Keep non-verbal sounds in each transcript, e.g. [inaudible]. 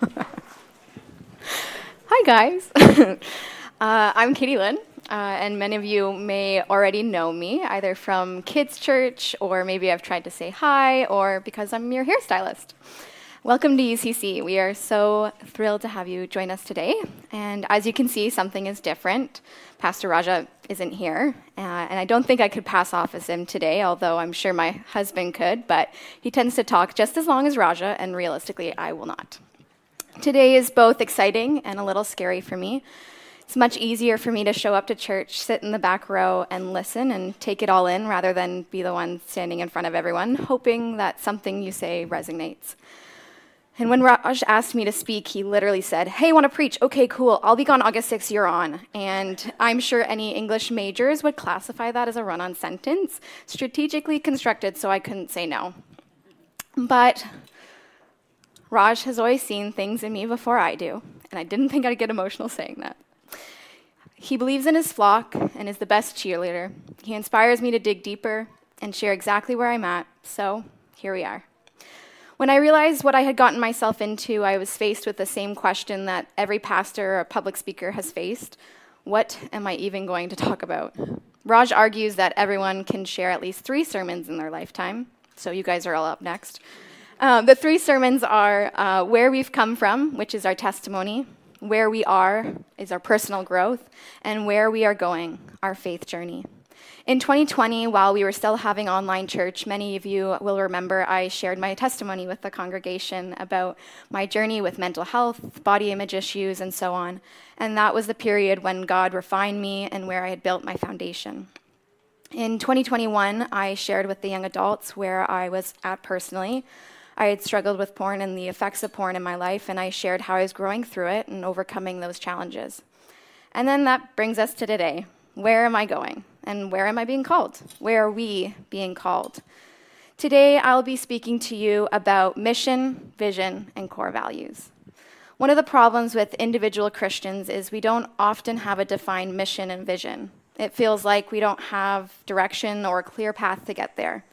[laughs] Hi, guys. [laughs] uh, I'm Katie Lynn, uh, and many of you may already know me either from kids' church, or maybe I've tried to say hi, or because I'm your hairstylist. Welcome to UCC. We are so thrilled to have you join us today. And as you can see, something is different. Pastor Raja isn't here, uh, and I don't think I could pass off as him today, although I'm sure my husband could, but he tends to talk just as long as Raja, and realistically, I will not. Today is both exciting and a little scary for me. It's much easier for me to show up to church, sit in the back row, and listen and take it all in rather than be the one standing in front of everyone, hoping that something you say resonates. And when Raj asked me to speak, he literally said, Hey, want to preach? Okay, cool. I'll be gone August 6th, you're on. And I'm sure any English majors would classify that as a run on sentence, strategically constructed so I couldn't say no. But Raj has always seen things in me before I do, and I didn't think I'd get emotional saying that. He believes in his flock and is the best cheerleader. He inspires me to dig deeper and share exactly where I'm at, so here we are. When I realized what I had gotten myself into, I was faced with the same question that every pastor or public speaker has faced What am I even going to talk about? Raj argues that everyone can share at least three sermons in their lifetime, so you guys are all up next. Um, the three sermons are uh, where we've come from, which is our testimony, where we are is our personal growth, and where we are going, our faith journey. In 2020, while we were still having online church, many of you will remember I shared my testimony with the congregation about my journey with mental health, body image issues, and so on. And that was the period when God refined me and where I had built my foundation. In 2021, I shared with the young adults where I was at personally, I had struggled with porn and the effects of porn in my life, and I shared how I was growing through it and overcoming those challenges. And then that brings us to today. Where am I going? And where am I being called? Where are we being called? Today, I'll be speaking to you about mission, vision, and core values. One of the problems with individual Christians is we don't often have a defined mission and vision. It feels like we don't have direction or a clear path to get there.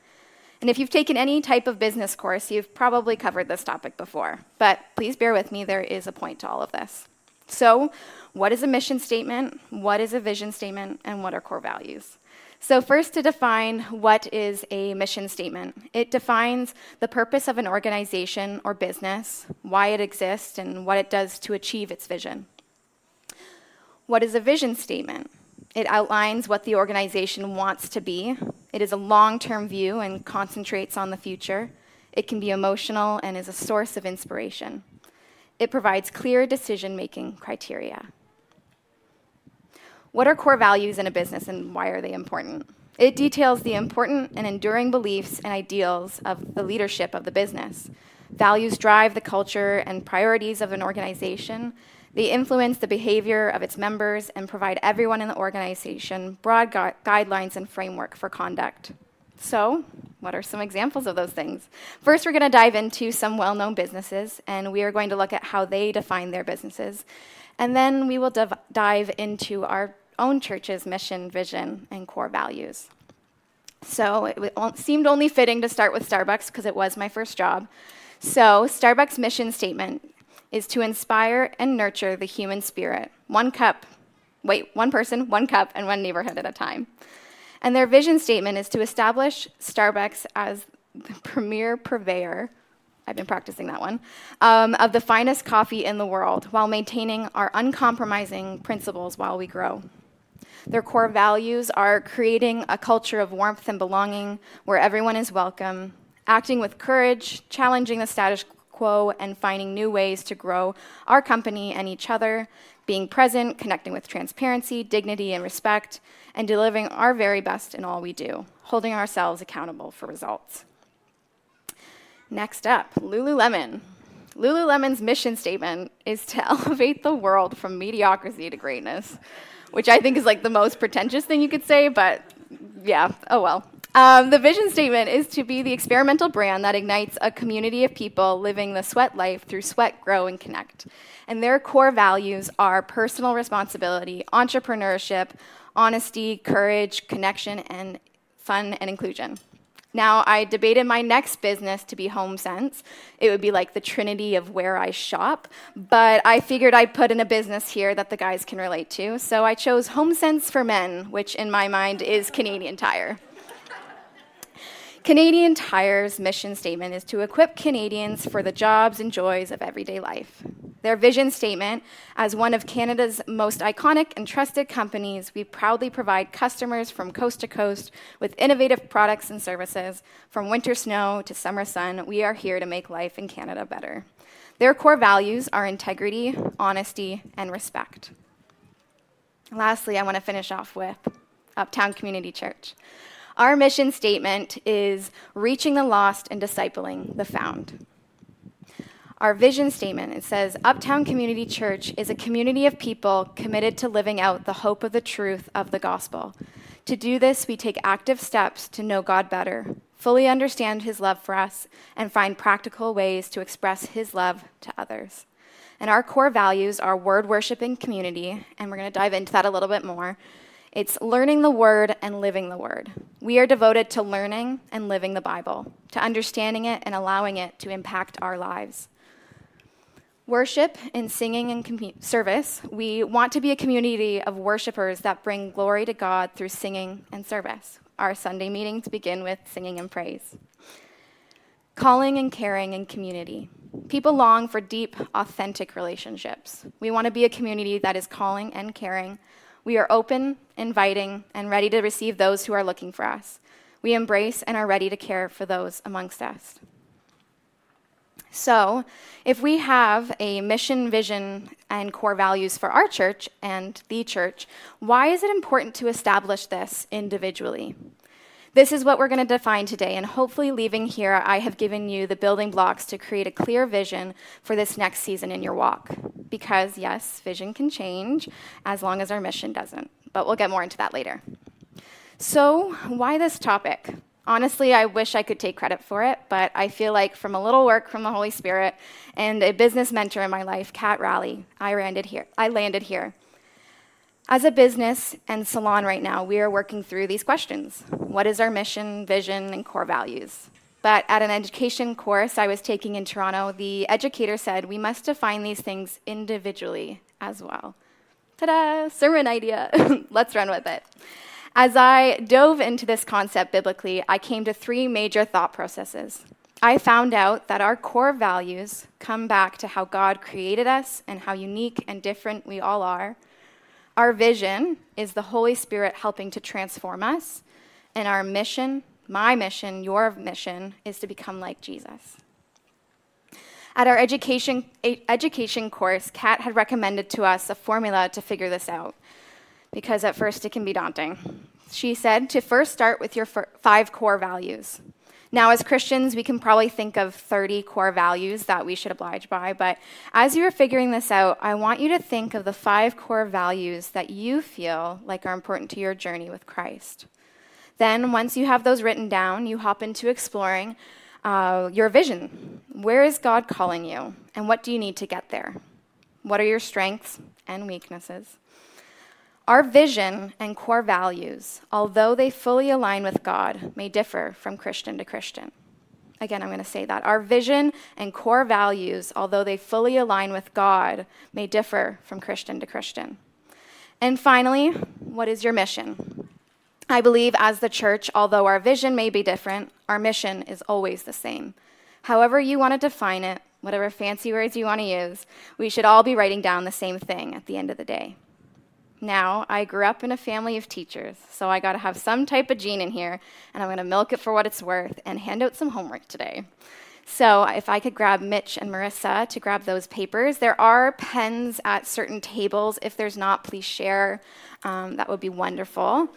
And if you've taken any type of business course, you've probably covered this topic before. But please bear with me, there is a point to all of this. So, what is a mission statement? What is a vision statement? And what are core values? So, first, to define what is a mission statement, it defines the purpose of an organization or business, why it exists, and what it does to achieve its vision. What is a vision statement? It outlines what the organization wants to be. It is a long term view and concentrates on the future. It can be emotional and is a source of inspiration. It provides clear decision making criteria. What are core values in a business and why are they important? It details the important and enduring beliefs and ideals of the leadership of the business. Values drive the culture and priorities of an organization they influence the behavior of its members and provide everyone in the organization broad gu- guidelines and framework for conduct. So, what are some examples of those things? First, we're going to dive into some well known businesses, and we are going to look at how they define their businesses. And then we will div- dive into our own church's mission, vision, and core values. So, it w- seemed only fitting to start with Starbucks because it was my first job. So, Starbucks' mission statement is to inspire and nurture the human spirit, one cup, wait, one person, one cup, and one neighborhood at a time. And their vision statement is to establish Starbucks as the [laughs] premier purveyor, I've been practicing that one, um, of the finest coffee in the world while maintaining our uncompromising principles while we grow. Their core values are creating a culture of warmth and belonging where everyone is welcome, acting with courage, challenging the status quo and finding new ways to grow our company and each other, being present, connecting with transparency, dignity, and respect, and delivering our very best in all we do, holding ourselves accountable for results. Next up, Lululemon. Lululemon's mission statement is to [laughs] elevate the world from mediocrity to greatness, which I think is like the most pretentious thing you could say, but yeah, oh well. Um, the vision statement is to be the experimental brand that ignites a community of people living the sweat life through sweat, grow, and connect. And their core values are personal responsibility, entrepreneurship, honesty, courage, connection, and fun and inclusion. Now, I debated my next business to be HomeSense. It would be like the trinity of where I shop, but I figured I'd put in a business here that the guys can relate to, so I chose HomeSense for Men, which in my mind is Canadian Tire. Canadian Tire's mission statement is to equip Canadians for the jobs and joys of everyday life. Their vision statement, as one of Canada's most iconic and trusted companies, we proudly provide customers from coast to coast with innovative products and services. From winter snow to summer sun, we are here to make life in Canada better. Their core values are integrity, honesty, and respect. Lastly, I want to finish off with Uptown Community Church. Our mission statement is reaching the lost and discipling the found. Our vision statement it says Uptown Community Church is a community of people committed to living out the hope of the truth of the gospel. To do this, we take active steps to know God better, fully understand his love for us, and find practical ways to express his love to others. And our core values are word worship and community, and we're going to dive into that a little bit more. It's learning the Word and living the Word. We are devoted to learning and living the Bible, to understanding it and allowing it to impact our lives. Worship and singing and commu- service, we want to be a community of worshipers that bring glory to God through singing and service. Our Sunday meetings begin with singing and praise. Calling and caring and community. People long for deep, authentic relationships. We want to be a community that is calling and caring we are open, inviting, and ready to receive those who are looking for us. We embrace and are ready to care for those amongst us. So, if we have a mission, vision, and core values for our church and the church, why is it important to establish this individually? This is what we're going to define today, and hopefully, leaving here, I have given you the building blocks to create a clear vision for this next season in your walk. Because, yes, vision can change as long as our mission doesn't, but we'll get more into that later. So, why this topic? Honestly, I wish I could take credit for it, but I feel like from a little work from the Holy Spirit and a business mentor in my life, Kat Raleigh, I landed here. I landed here. As a business and salon right now, we are working through these questions What is our mission, vision, and core values? But at an education course I was taking in Toronto, the educator said we must define these things individually as well. Ta da! Sermon idea! [laughs] Let's run with it. As I dove into this concept biblically, I came to three major thought processes. I found out that our core values come back to how God created us and how unique and different we all are our vision is the Holy Spirit helping to transform us, and our mission, my mission, your mission, is to become like Jesus. At our education, education course, Kat had recommended to us a formula to figure this out, because at first it can be daunting. She said to first start with your five core values. Now, as Christians, we can probably think of 30 core values that we should oblige by, but as you are figuring this out, I want you to think of the five core values that you feel like are important to your journey with Christ. Then, once you have those written down, you hop into exploring uh, your vision. Where is God calling you, and what do you need to get there? What are your strengths and weaknesses? Our vision and core values, although they fully align with God, may differ from Christian to Christian. Again, I'm going to say that. Our vision and core values, although they fully align with God, may differ from Christian to Christian. And finally, what is your mission? I believe as the church, although our vision may be different, our mission is always the same. However, you want to define it, whatever fancy words you want to use, we should all be writing down the same thing at the end of the day. Now, I grew up in a family of teachers, so I gotta have some type of gene in here, and I'm gonna milk it for what it's worth and hand out some homework today. So, if I could grab Mitch and Marissa to grab those papers, there are pens at certain tables. If there's not, please share. Um, that would be wonderful.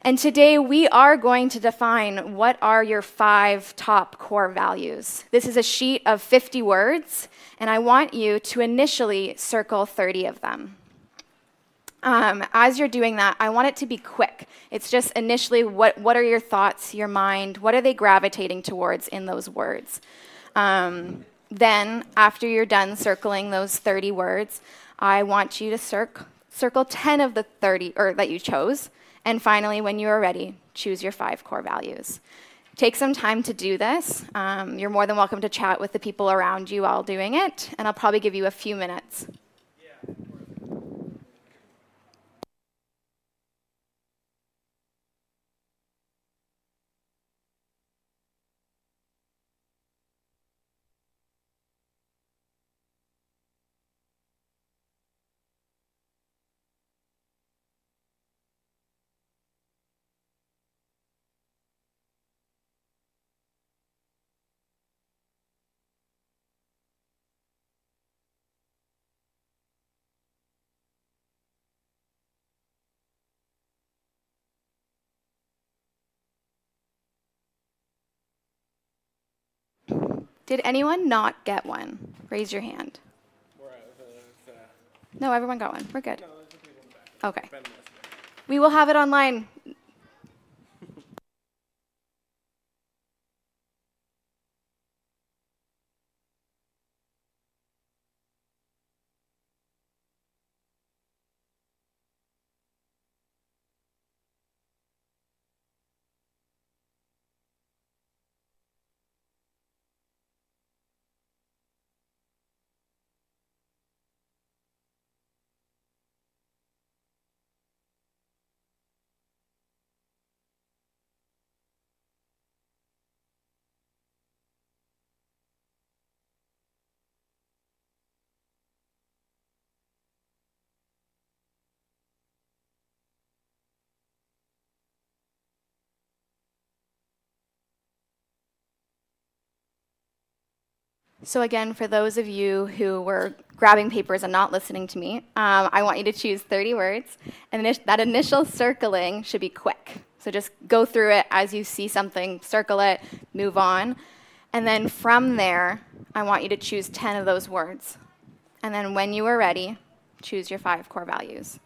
And today we are going to define what are your five top core values. This is a sheet of 50 words, and I want you to initially circle 30 of them um, as you're doing that, I want it to be quick. It's just initially what, what are your thoughts, your mind, what are they gravitating towards in those words? Um, then, after you're done circling those 30 words, I want you to circle 10 of the 30 or that you chose. And finally, when you are ready, choose your five core values. Take some time to do this. Um, you're more than welcome to chat with the people around you while doing it, and I'll probably give you a few minutes. Did anyone not get one? Raise your hand. No, everyone got one. We're good. Okay. We will have it online So, again, for those of you who were grabbing papers and not listening to me, um, I want you to choose 30 words. And that initial circling should be quick. So, just go through it as you see something, circle it, move on. And then from there, I want you to choose 10 of those words. And then when you are ready, choose your five core values.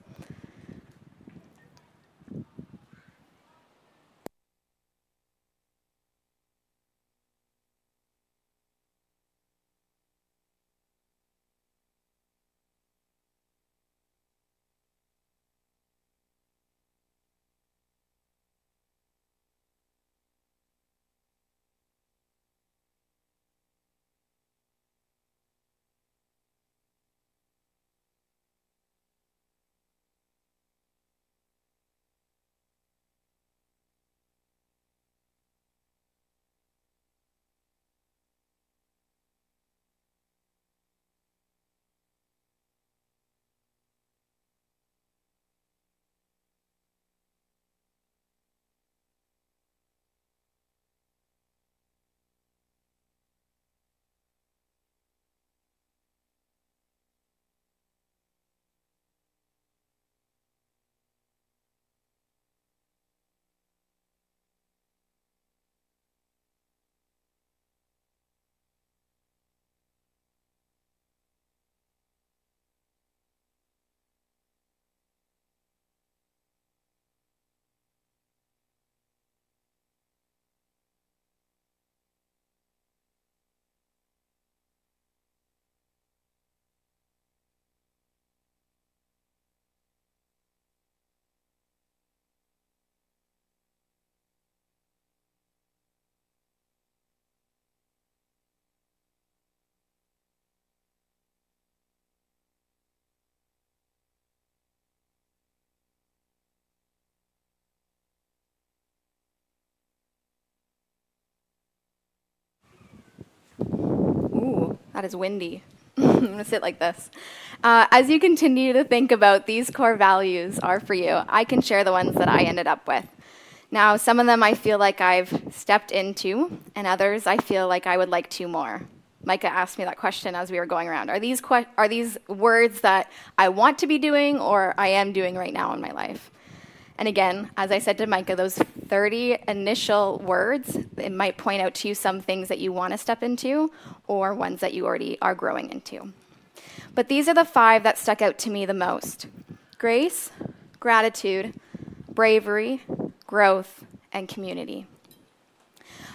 That is windy. [laughs] I'm going to sit like this. Uh, as you continue to think about these core values are for you, I can share the ones that I ended up with. Now, some of them I feel like I've stepped into, and others I feel like I would like to more. Micah asked me that question as we were going around. Are these, que- are these words that I want to be doing or I am doing right now in my life? And again, as I said to Micah, those 30 initial words, it might point out to you some things that you want to step into or ones that you already are growing into. But these are the five that stuck out to me the most grace, gratitude, bravery, growth, and community.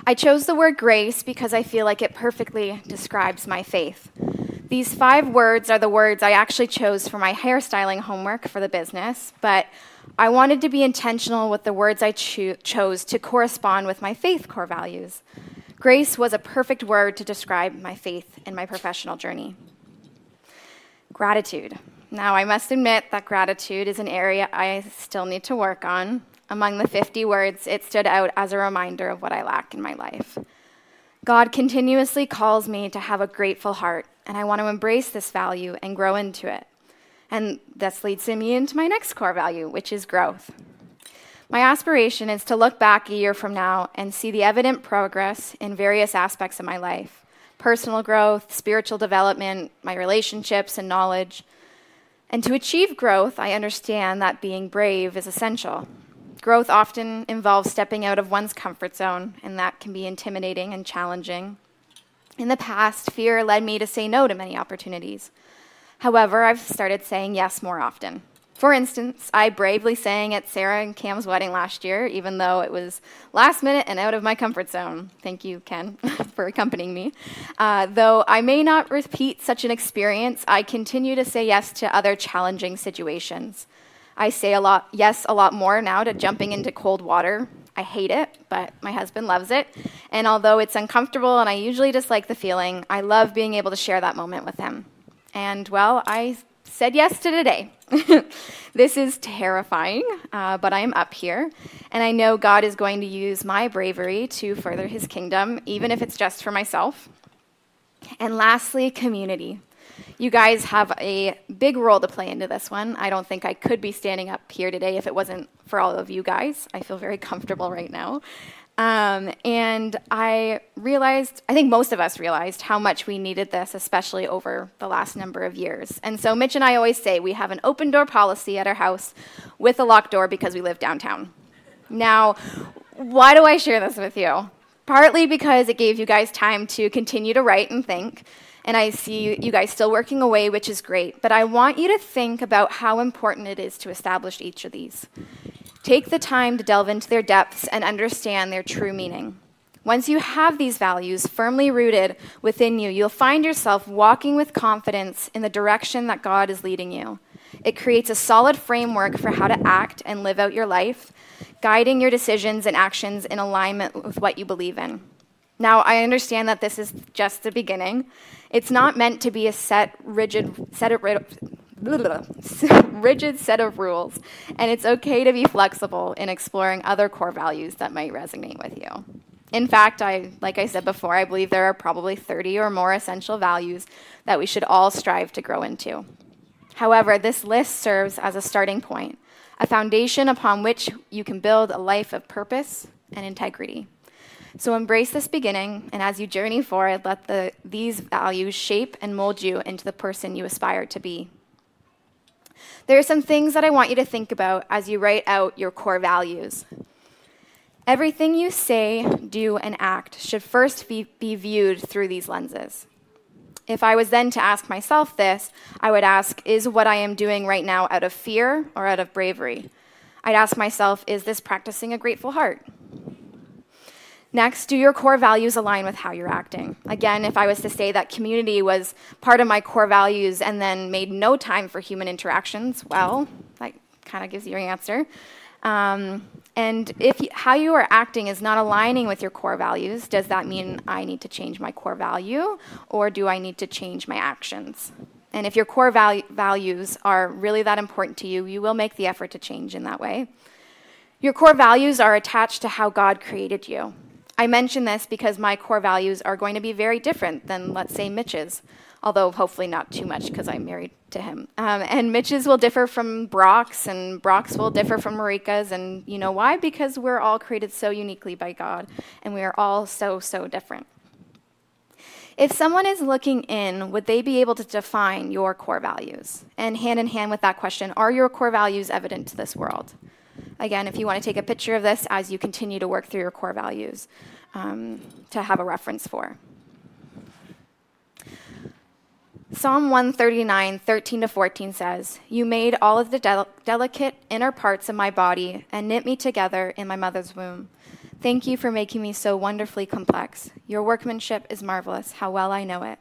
I chose the word grace because I feel like it perfectly describes my faith. These five words are the words I actually chose for my hairstyling homework for the business, but I wanted to be intentional with the words I cho- chose to correspond with my faith core values. Grace was a perfect word to describe my faith in my professional journey. Gratitude. Now, I must admit that gratitude is an area I still need to work on. Among the 50 words, it stood out as a reminder of what I lack in my life. God continuously calls me to have a grateful heart, and I want to embrace this value and grow into it. And this leads me into my next core value, which is growth. My aspiration is to look back a year from now and see the evident progress in various aspects of my life personal growth, spiritual development, my relationships, and knowledge. And to achieve growth, I understand that being brave is essential. Growth often involves stepping out of one's comfort zone, and that can be intimidating and challenging. In the past, fear led me to say no to many opportunities. However, I've started saying yes more often. For instance, I bravely sang at Sarah and Cam's wedding last year, even though it was last minute and out of my comfort zone. Thank you, Ken, [laughs] for accompanying me. Uh, though I may not repeat such an experience, I continue to say yes to other challenging situations. I say a lot yes a lot more now to jumping into cold water. I hate it, but my husband loves it. And although it's uncomfortable and I usually dislike the feeling, I love being able to share that moment with him. And well, I said yes to today. [laughs] this is terrifying, uh, but I am up here, and I know God is going to use my bravery to further his kingdom, even if it's just for myself. And lastly, community. You guys have a big role to play into this one. I don't think I could be standing up here today if it wasn't for all of you guys. I feel very comfortable right now. Um, and I realized, I think most of us realized how much we needed this, especially over the last number of years. And so Mitch and I always say we have an open door policy at our house with a locked door because we live downtown. Now, why do I share this with you? Partly because it gave you guys time to continue to write and think. And I see you guys still working away, which is great. But I want you to think about how important it is to establish each of these. Take the time to delve into their depths and understand their true meaning. Once you have these values firmly rooted within you, you'll find yourself walking with confidence in the direction that God is leading you. It creates a solid framework for how to act and live out your life, guiding your decisions and actions in alignment with what you believe in. Now, I understand that this is just the beginning. It's not meant to be a set, rigid, set of, [laughs] rigid set of rules, and it's okay to be flexible in exploring other core values that might resonate with you. In fact, I, like I said before, I believe there are probably 30 or more essential values that we should all strive to grow into. However, this list serves as a starting point, a foundation upon which you can build a life of purpose and integrity. So embrace this beginning, and as you journey forward, let the, these values shape and mold you into the person you aspire to be there are some things that I want you to think about as you write out your core values. Everything you say, do, and act should first be, be viewed through these lenses. If I was then to ask myself this, I would ask, is what I am doing right now out of fear or out of bravery? I'd ask myself, is this practicing a grateful heart? Next, do your core values align with how you're acting? Again, if I was to say that community was part of my core values and then made no time for human interactions, well, that kind of gives you your answer. Um, and if you, how you are acting is not aligning with your core values, does that mean I need to change my core value or do I need to change my actions? And if your core values are really that important to you, you will make the effort to change in that way. Your core values are attached to how God created you. I mention this because my core values are going to be very different than, let's say, Mitch's, although hopefully not too much because I'm married to him. Um, and Mitch's will differ from Brock's, and Brock's will differ from Marika's. And you know why? Because we're all created so uniquely by God, and we are all so, so different. If someone is looking in, would they be able to define your core values? And hand in hand with that question, are your core values evident to this world? Again, if you want to take a picture of this as you continue to work through your core values um, to have a reference for. Psalm 139, 13 to 14 says, You made all of the del- delicate inner parts of my body and knit me together in my mother's womb. Thank you for making me so wonderfully complex. Your workmanship is marvelous. How well I know it.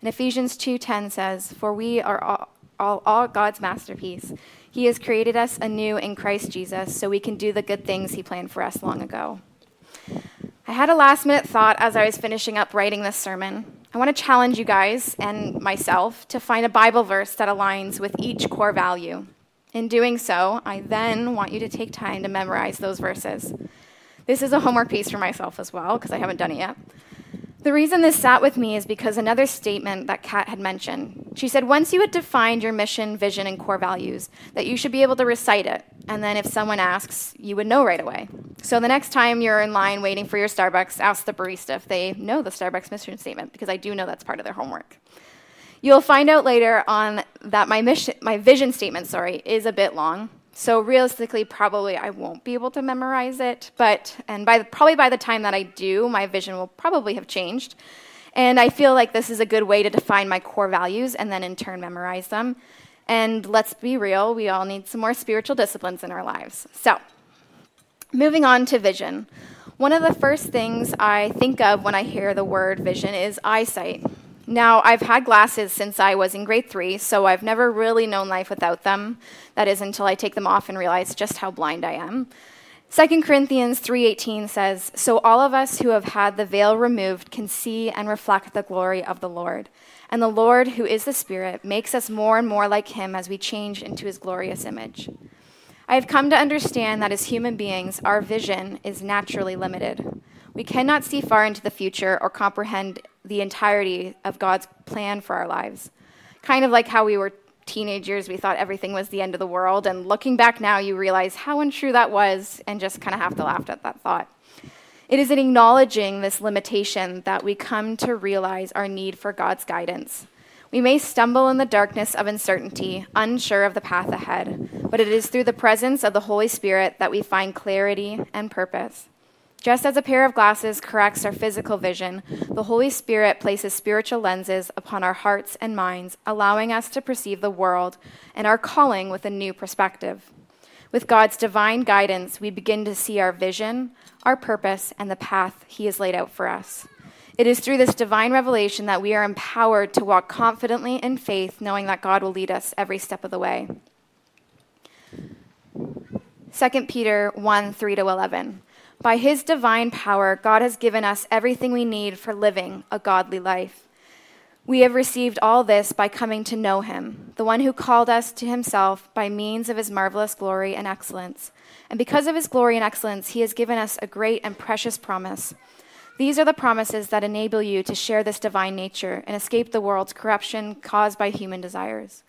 And Ephesians 2:10 says, "For we are all, all, all God's masterpiece. He has created us anew in Christ Jesus so we can do the good things He planned for us long ago. I had a last minute thought as I was finishing up writing this sermon. I want to challenge you guys and myself to find a Bible verse that aligns with each core value. In doing so, I then want you to take time to memorize those verses. This is a homework piece for myself as well, because I haven't done it yet. The reason this sat with me is because another statement that Kat had mentioned. She said, once you had defined your mission, vision, and core values, that you should be able to recite it. And then if someone asks, you would know right away. So the next time you're in line waiting for your Starbucks, ask the barista if they know the Starbucks mission statement, because I do know that's part of their homework. You'll find out later on that my mission, my vision statement, sorry, is a bit long, so realistically, probably I won't be able to memorize it, but and by the, probably by the time that I do, my vision will probably have changed. And I feel like this is a good way to define my core values and then in turn memorize them. And let's be real, we all need some more spiritual disciplines in our lives. So, moving on to vision. One of the first things I think of when I hear the word vision is eyesight. Now, I've had glasses since I was in grade three, so I've never really known life without them. That is until I take them off and realize just how blind I am. 2 Corinthians 3:18 says, "So all of us who have had the veil removed can see and reflect the glory of the Lord. And the Lord, who is the Spirit, makes us more and more like him as we change into his glorious image." I have come to understand that as human beings, our vision is naturally limited. We cannot see far into the future or comprehend the entirety of God's plan for our lives. Kind of like how we were teenagers, we thought everything was the end of the world, and looking back now, you realize how untrue that was and just kind of have to laugh at that thought. It is in acknowledging this limitation that we come to realize our need for God's guidance. We may stumble in the darkness of uncertainty, unsure of the path ahead, but it is through the presence of the Holy Spirit that we find clarity and purpose. Just as a pair of glasses corrects our physical vision, the Holy Spirit places spiritual lenses upon our hearts and minds, allowing us to perceive the world and our calling with a new perspective. With God's divine guidance, we begin to see our vision, our purpose, and the path He has laid out for us. It is through this divine revelation that we are empowered to walk confidently in faith, knowing that God will lead us every step of the way. 2 Peter 1 3 11. By his divine power, God has given us everything we need for living a godly life. We have received all this by coming to know him, the one who called us to himself by means of his marvelous glory and excellence. And because of his glory and excellence, he has given us a great and precious promise. These are the promises that enable you to share this divine nature and escape the world's corruption caused by human desires.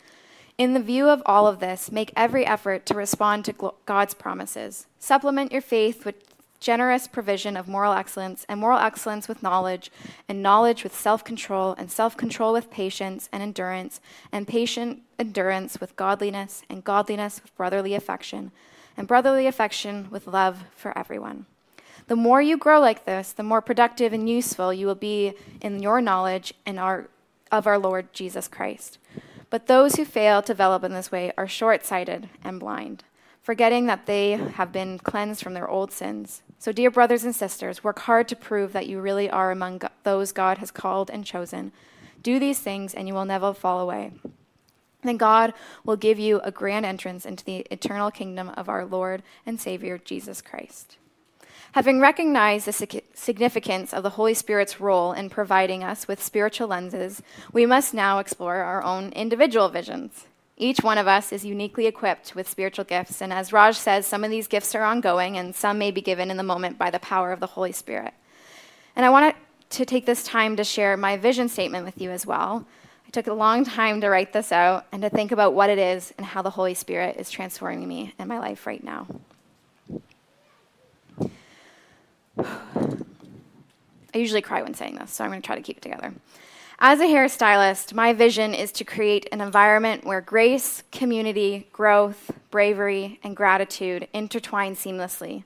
In the view of all of this, make every effort to respond to God's promises. Supplement your faith with generous provision of moral excellence, and moral excellence with knowledge, and knowledge with self control, and self control with patience and endurance, and patient endurance with godliness, and godliness with brotherly affection, and brotherly affection with love for everyone. The more you grow like this, the more productive and useful you will be in your knowledge and our, of our Lord Jesus Christ. But those who fail to develop in this way are short sighted and blind, forgetting that they have been cleansed from their old sins. So, dear brothers and sisters, work hard to prove that you really are among those God has called and chosen. Do these things, and you will never fall away. Then God will give you a grand entrance into the eternal kingdom of our Lord and Savior, Jesus Christ. Having recognized the significance of the Holy Spirit's role in providing us with spiritual lenses, we must now explore our own individual visions. Each one of us is uniquely equipped with spiritual gifts, and as Raj says, some of these gifts are ongoing and some may be given in the moment by the power of the Holy Spirit. And I want to take this time to share my vision statement with you as well. I took a long time to write this out and to think about what it is and how the Holy Spirit is transforming me in my life right now. [sighs] I usually cry when saying this, so I'm going to try to keep it together. As a hairstylist, my vision is to create an environment where grace, community, growth, bravery, and gratitude intertwine seamlessly.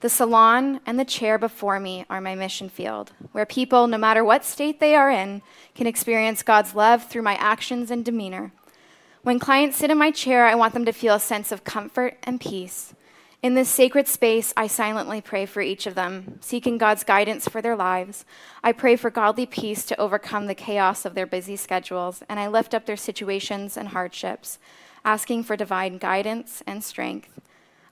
The salon and the chair before me are my mission field, where people, no matter what state they are in, can experience God's love through my actions and demeanor. When clients sit in my chair, I want them to feel a sense of comfort and peace. In this sacred space, I silently pray for each of them, seeking God's guidance for their lives. I pray for godly peace to overcome the chaos of their busy schedules, and I lift up their situations and hardships, asking for divine guidance and strength.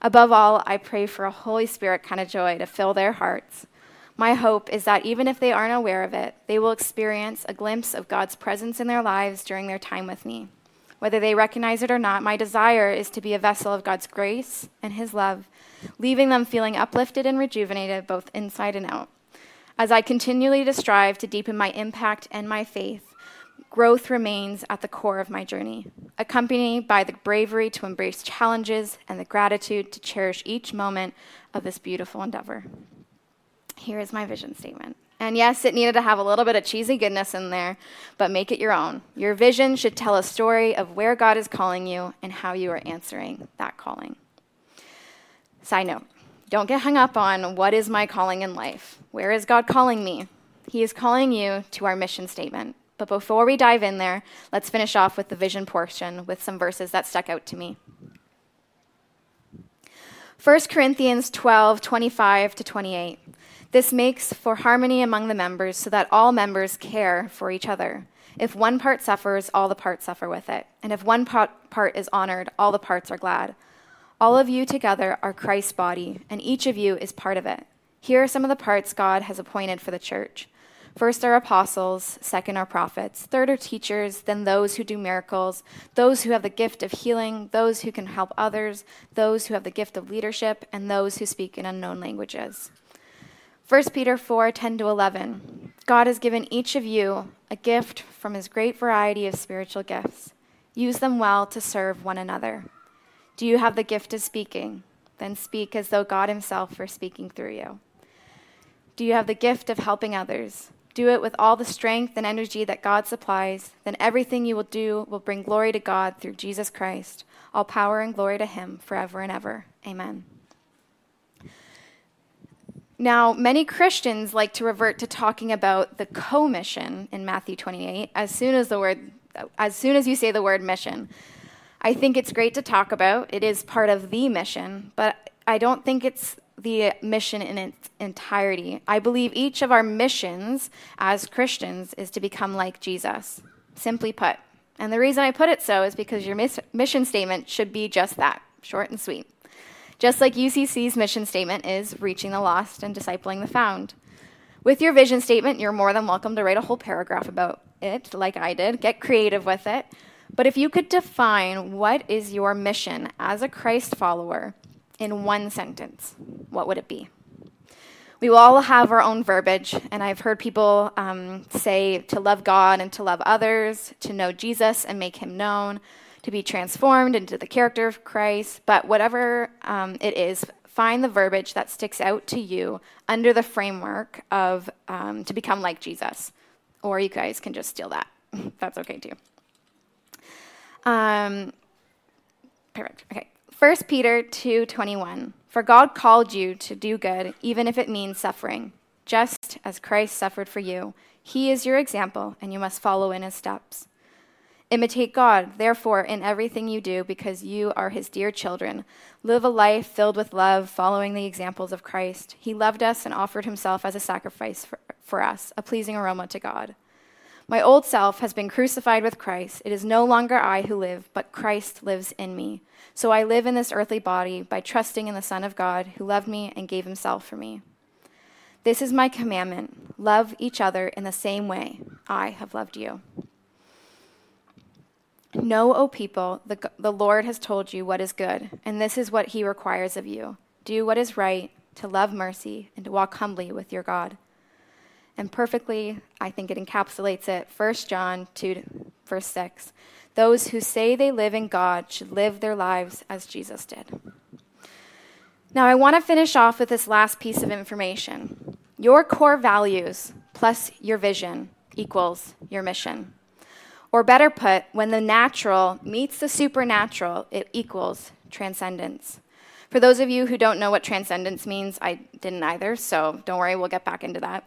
Above all, I pray for a Holy Spirit kind of joy to fill their hearts. My hope is that even if they aren't aware of it, they will experience a glimpse of God's presence in their lives during their time with me. Whether they recognize it or not, my desire is to be a vessel of God's grace and His love, leaving them feeling uplifted and rejuvenated both inside and out. As I continually to strive to deepen my impact and my faith, growth remains at the core of my journey, accompanied by the bravery to embrace challenges and the gratitude to cherish each moment of this beautiful endeavor. Here is my vision statement. And yes, it needed to have a little bit of cheesy goodness in there, but make it your own. Your vision should tell a story of where God is calling you and how you are answering that calling. Side note don't get hung up on what is my calling in life? Where is God calling me? He is calling you to our mission statement. But before we dive in there, let's finish off with the vision portion with some verses that stuck out to me. 1 Corinthians 12, 25 to 28. This makes for harmony among the members so that all members care for each other. If one part suffers, all the parts suffer with it. And if one part is honored, all the parts are glad. All of you together are Christ's body, and each of you is part of it. Here are some of the parts God has appointed for the church. First are apostles, second are prophets, third are teachers, then those who do miracles, those who have the gift of healing, those who can help others, those who have the gift of leadership, and those who speak in unknown languages. 1 Peter 4 10 to 11. God has given each of you a gift from his great variety of spiritual gifts. Use them well to serve one another. Do you have the gift of speaking? Then speak as though God himself were speaking through you. Do you have the gift of helping others? Do it with all the strength and energy that God supplies. Then everything you will do will bring glory to God through Jesus Christ. All power and glory to him forever and ever. Amen. Now, many Christians like to revert to talking about the commission in Matthew 28 as soon as the word as soon as you say the word mission. I think it's great to talk about. It is part of the mission, but I don't think it's the mission in its entirety. I believe each of our missions as Christians is to become like Jesus, simply put. And the reason I put it so is because your mission statement should be just that, short and sweet just like UCC's mission statement is reaching the lost and discipling the found. With your vision statement, you're more than welcome to write a whole paragraph about it, like I did. Get creative with it. But if you could define what is your mission as a Christ follower in one sentence, what would it be? We will all have our own verbiage, and I've heard people um, say to love God and to love others, to know Jesus and make him known, to be transformed into the character of Christ, but whatever um, it is, find the verbiage that sticks out to you under the framework of um, to become like Jesus. Or you guys can just steal that. [laughs] That's okay too. Um, perfect. Okay. First Peter 2:21. For God called you to do good, even if it means suffering, just as Christ suffered for you. He is your example, and you must follow in his steps. Imitate God, therefore, in everything you do, because you are his dear children. Live a life filled with love, following the examples of Christ. He loved us and offered himself as a sacrifice for, for, us, a pleasing aroma to God. My old self has been crucified with Christ. It is no longer I who live, but Christ lives in me. So I live in this earthly body by trusting in the Son of God, who loved me and gave himself for me. This is my commandment love each other in the same way I have loved you. Know, O people, the, the Lord has told you what is good, and this is what he requires of you do what is right, to love mercy, and to walk humbly with your God. And perfectly, I think it encapsulates it 1 John 2, verse 6. Those who say they live in God should live their lives as Jesus did. Now, I want to finish off with this last piece of information. Your core values plus your vision equals your mission. Or better put, when the natural meets the supernatural, it equals transcendence. For those of you who don't know what transcendence means, I didn't either, so don't worry, we'll get back into that.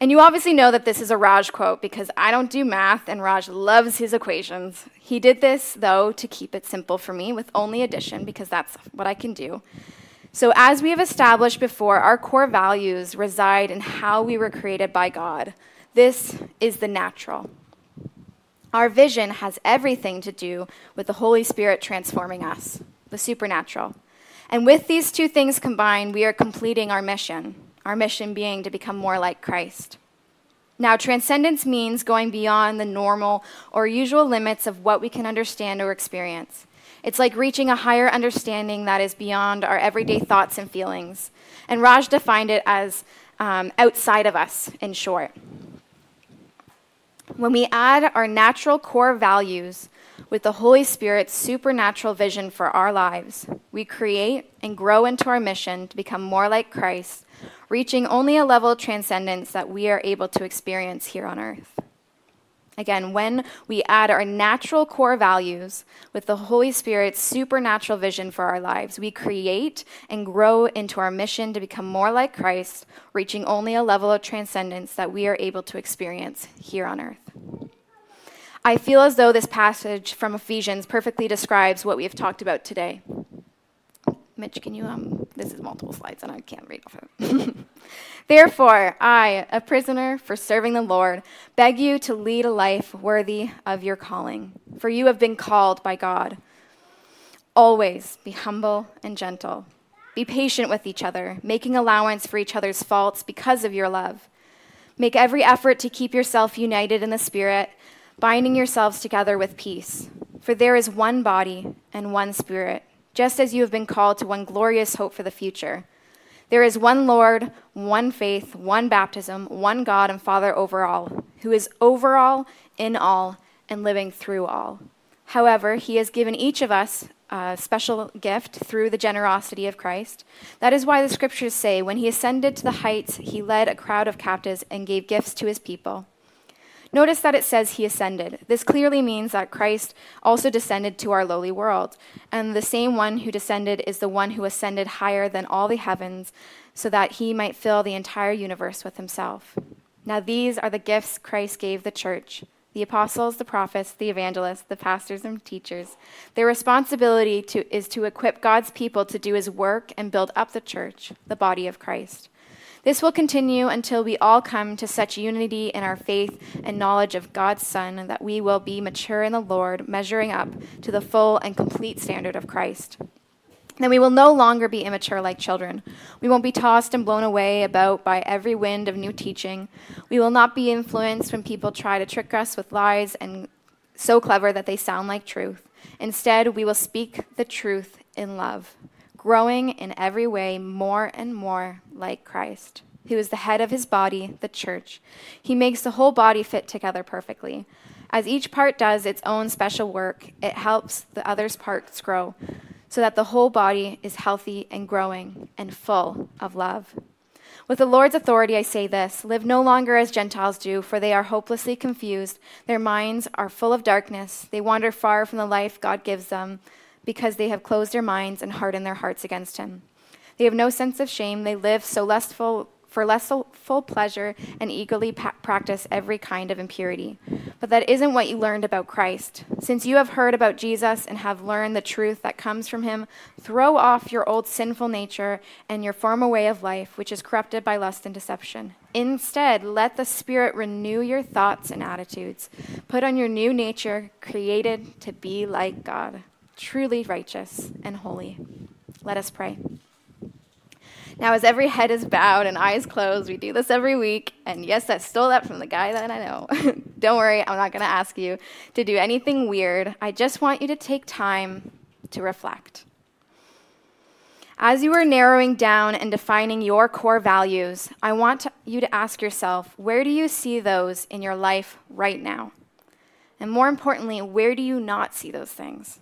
And you obviously know that this is a Raj quote because I don't do math and Raj loves his equations. He did this, though, to keep it simple for me with only addition because that's what I can do. So, as we have established before, our core values reside in how we were created by God. This is the natural. Our vision has everything to do with the Holy Spirit transforming us, the supernatural. And with these two things combined, we are completing our mission, our mission being to become more like Christ. Now, transcendence means going beyond the normal or usual limits of what we can understand or experience. It's like reaching a higher understanding that is beyond our everyday thoughts and feelings. And Raj defined it as um, outside of us, in short. When we add our natural core values with the Holy Spirit's supernatural vision for our lives, we create and grow into our mission to become more like Christ, reaching only a level of transcendence that we are able to experience here on earth. Again, when we add our natural core values with the Holy Spirit's supernatural vision for our lives, we create and grow into our mission to become more like Christ, reaching only a level of transcendence that we are able to experience here on earth. I feel as though this passage from Ephesians perfectly describes what we have talked about today. Mitch, can you, um, this is multiple slides and I can't read off it. [laughs] Therefore, I, a prisoner for serving the Lord, beg you to lead a life worthy of your calling, for you have been called by God. Always be humble and gentle. Be patient with each other, making allowance for each other's faults because of your love. Make every effort to keep yourself united in the Spirit, binding yourselves together with peace. For there is one body and one Spirit just as you have been called to one glorious hope for the future. There is one Lord, one faith, one baptism, one God and Father over all, who is over all, in all, and living through all. However, he has given each of us a special gift through the generosity of Christ. That is why the scriptures say, when he ascended to the heights, he led a crowd of captives and gave gifts to his people. Notice that it says he ascended. This clearly means that Christ also descended to our lowly world. And the same one who descended is the one who ascended higher than all the heavens so that he might fill the entire universe with himself. Now, these are the gifts Christ gave the church the apostles, the prophets, the evangelists, the pastors, and teachers. Their responsibility to, is to equip God's people to do his work and build up the church, the body of Christ. This will continue until we all come to such unity in our faith and knowledge of God's Son that we will be mature in the Lord, measuring up to the full and complete standard of Christ. Then we will no longer be immature like children. We won't be tossed and blown away about by every wind of new teaching. We will not be influenced when people try to trick us with lies and so clever that they sound like truth. Instead, we will speak the truth in love growing in every way more and more like Christ, who is the head of his body, the church. He makes the whole body fit together perfectly. As each part does its own special work, it helps the other's parts grow, so that the whole body is healthy and growing and full of love. With the Lord's authority, I say this live no longer as Gentiles do, for they are hopelessly confused. Their minds are full of darkness. They wander far from the life God gives them because they have closed their minds and hardened their hearts against him. They have no sense of shame. They live so lustful for lustful pleasure and eagerly pa- practice every kind of impurity. But that isn't what you learned about Christ. Since you have heard about Jesus and have learned the truth that comes from him, throw off your old sinful nature and your former way of life, which is corrupted by lust and deception. Instead, let the Spirit renew your thoughts and attitudes. Put on your new nature, created to be like God truly righteous and holy. Let us pray. Now, as every head is bowed and eyes closed, we do this every week. And yes, I stole that from the guy that I know. [laughs] Don't worry, I'm not going to ask you to do anything weird. I just want you to take time to reflect. As you are narrowing down and defining your core values, I want to, you to ask yourself where do you see those in your life right now? And more importantly, where do you not see those things?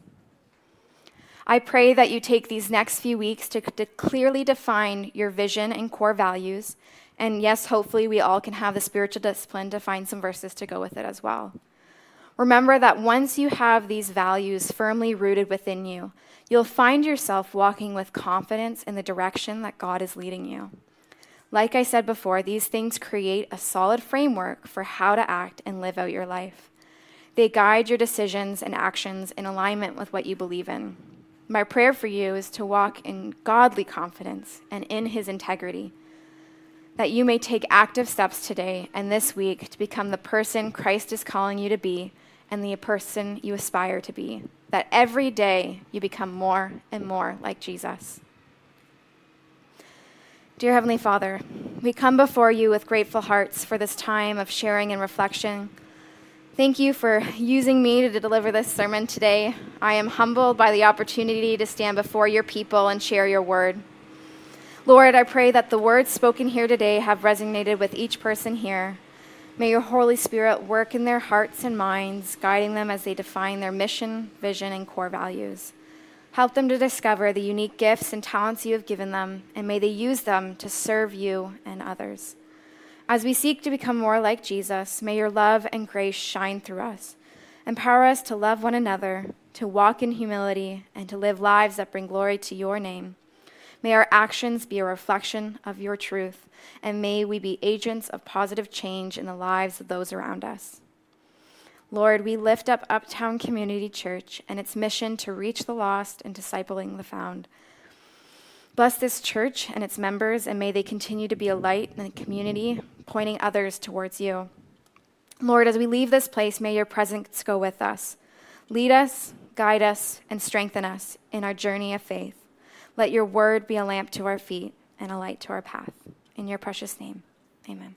I pray that you take these next few weeks to, to clearly define your vision and core values. And yes, hopefully, we all can have the spiritual discipline to find some verses to go with it as well. Remember that once you have these values firmly rooted within you, you'll find yourself walking with confidence in the direction that God is leading you. Like I said before, these things create a solid framework for how to act and live out your life. They guide your decisions and actions in alignment with what you believe in. My prayer for you is to walk in godly confidence and in his integrity, that you may take active steps today and this week to become the person Christ is calling you to be and the person you aspire to be, that every day you become more and more like Jesus. Dear Heavenly Father, we come before you with grateful hearts for this time of sharing and reflection Thank you for using me to deliver this sermon today. I am humbled by the opportunity to stand before your people and share your word. Lord, I pray that the words spoken here today have resonated with each person here. May your Holy Spirit work in their hearts and minds, guiding them as they define their mission, vision, and core values. Help them to discover the unique gifts and talents you have given them, and may they use them to serve you and others. As we seek to become more like Jesus, may your love and grace shine through us. Empower us to love one another, to walk in humility, and to live lives that bring glory to your name. May our actions be a reflection of your truth, and may we be agents of positive change in the lives of those around us. Lord, we lift up Uptown Community Church and its mission to reach the lost and discipling the found. Bless this church and its members, and may they continue to be a light in the community, pointing others towards you. Lord, as we leave this place, may your presence go with us. Lead us, guide us, and strengthen us in our journey of faith. Let your word be a lamp to our feet and a light to our path. In your precious name, amen.